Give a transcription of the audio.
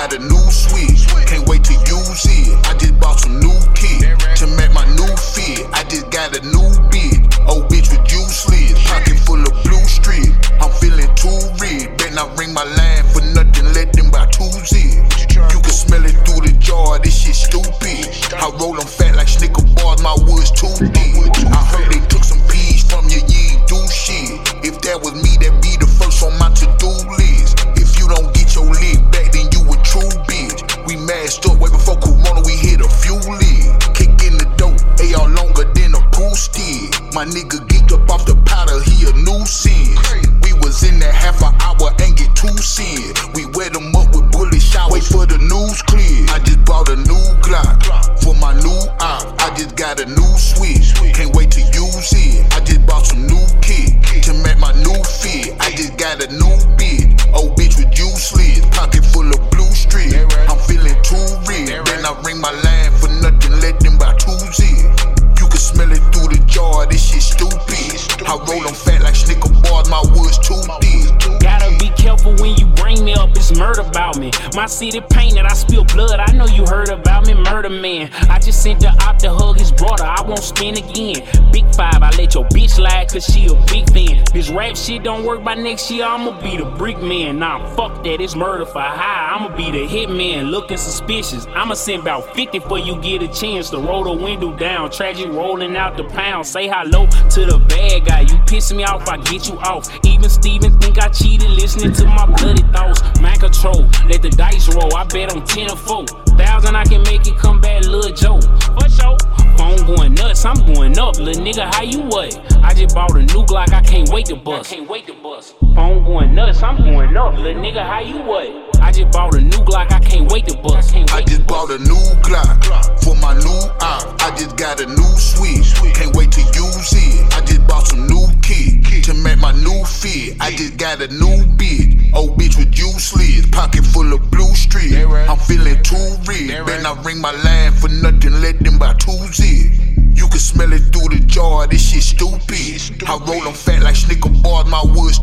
got a new switch, can't wait to use it. I just bought some new kit to match my new fit. I just got a new bit, old bitch with you slid. Pocket full of blue strip, I'm feeling too red. Bet not ring my line for nothing, let them buy two zip. You can smell it through the jar, this shit stupid. I roll them fat like snicker bars, my wood's too deep. I heard they took some peas from your yeet, do shit. If that was me, that'd be Cashed up way before Kumona, we hit a few lit. Kick in the dope, AR longer than a pool stick. My nigga geeked up off the powder, he a new sin. We was in that half a. I ring my line for nothing, let them buy two zip. You can smell it through the jar, this shit stupid. I roll them fat like snicker bars, my wood's too deep. Gotta be careful when you bring me up, it's murder about me. My city painted, I spill blood, I know you heard about me, man. I just sent the op to hug his brother, I won't spin again. Big five, I let your bitch lie, cause she a big fan. This rap shit don't work by next year, I'ma be the brick man. Nah, fuck that, it's murder for hire. I'ma be the hitman, looking suspicious. I'ma send about 50 for you get a chance to roll the window down. Tragic rolling out the pound. Say hello to the bad guy. You piss me off, I get you off. Even Steven think I cheated, listening to my bloody thoughts. Mind control, let the dice roll. I bet I'm 10 or 4. Thousand, I can make it come back, Lil Joe. For sure. Phone going nuts, I'm going up, little nigga. How you what? I just bought a new Glock, I can't wait to bust. I can't wait to bust. Phone going nuts, I'm going up, little nigga. How you what? I just bought a new Glock, I can't wait to bust. Can't I wait to just bought a new Glock for my new op. I just got a new switch, can't wait to use it. I just bought some new kit to make my new fit. I just got a new full of blue street. I'm feeling too real, then I ring my line for nothing, let them buy two zip. You can smell it through the jar, this shit stupid. I roll them fat like snicker bars, my wood's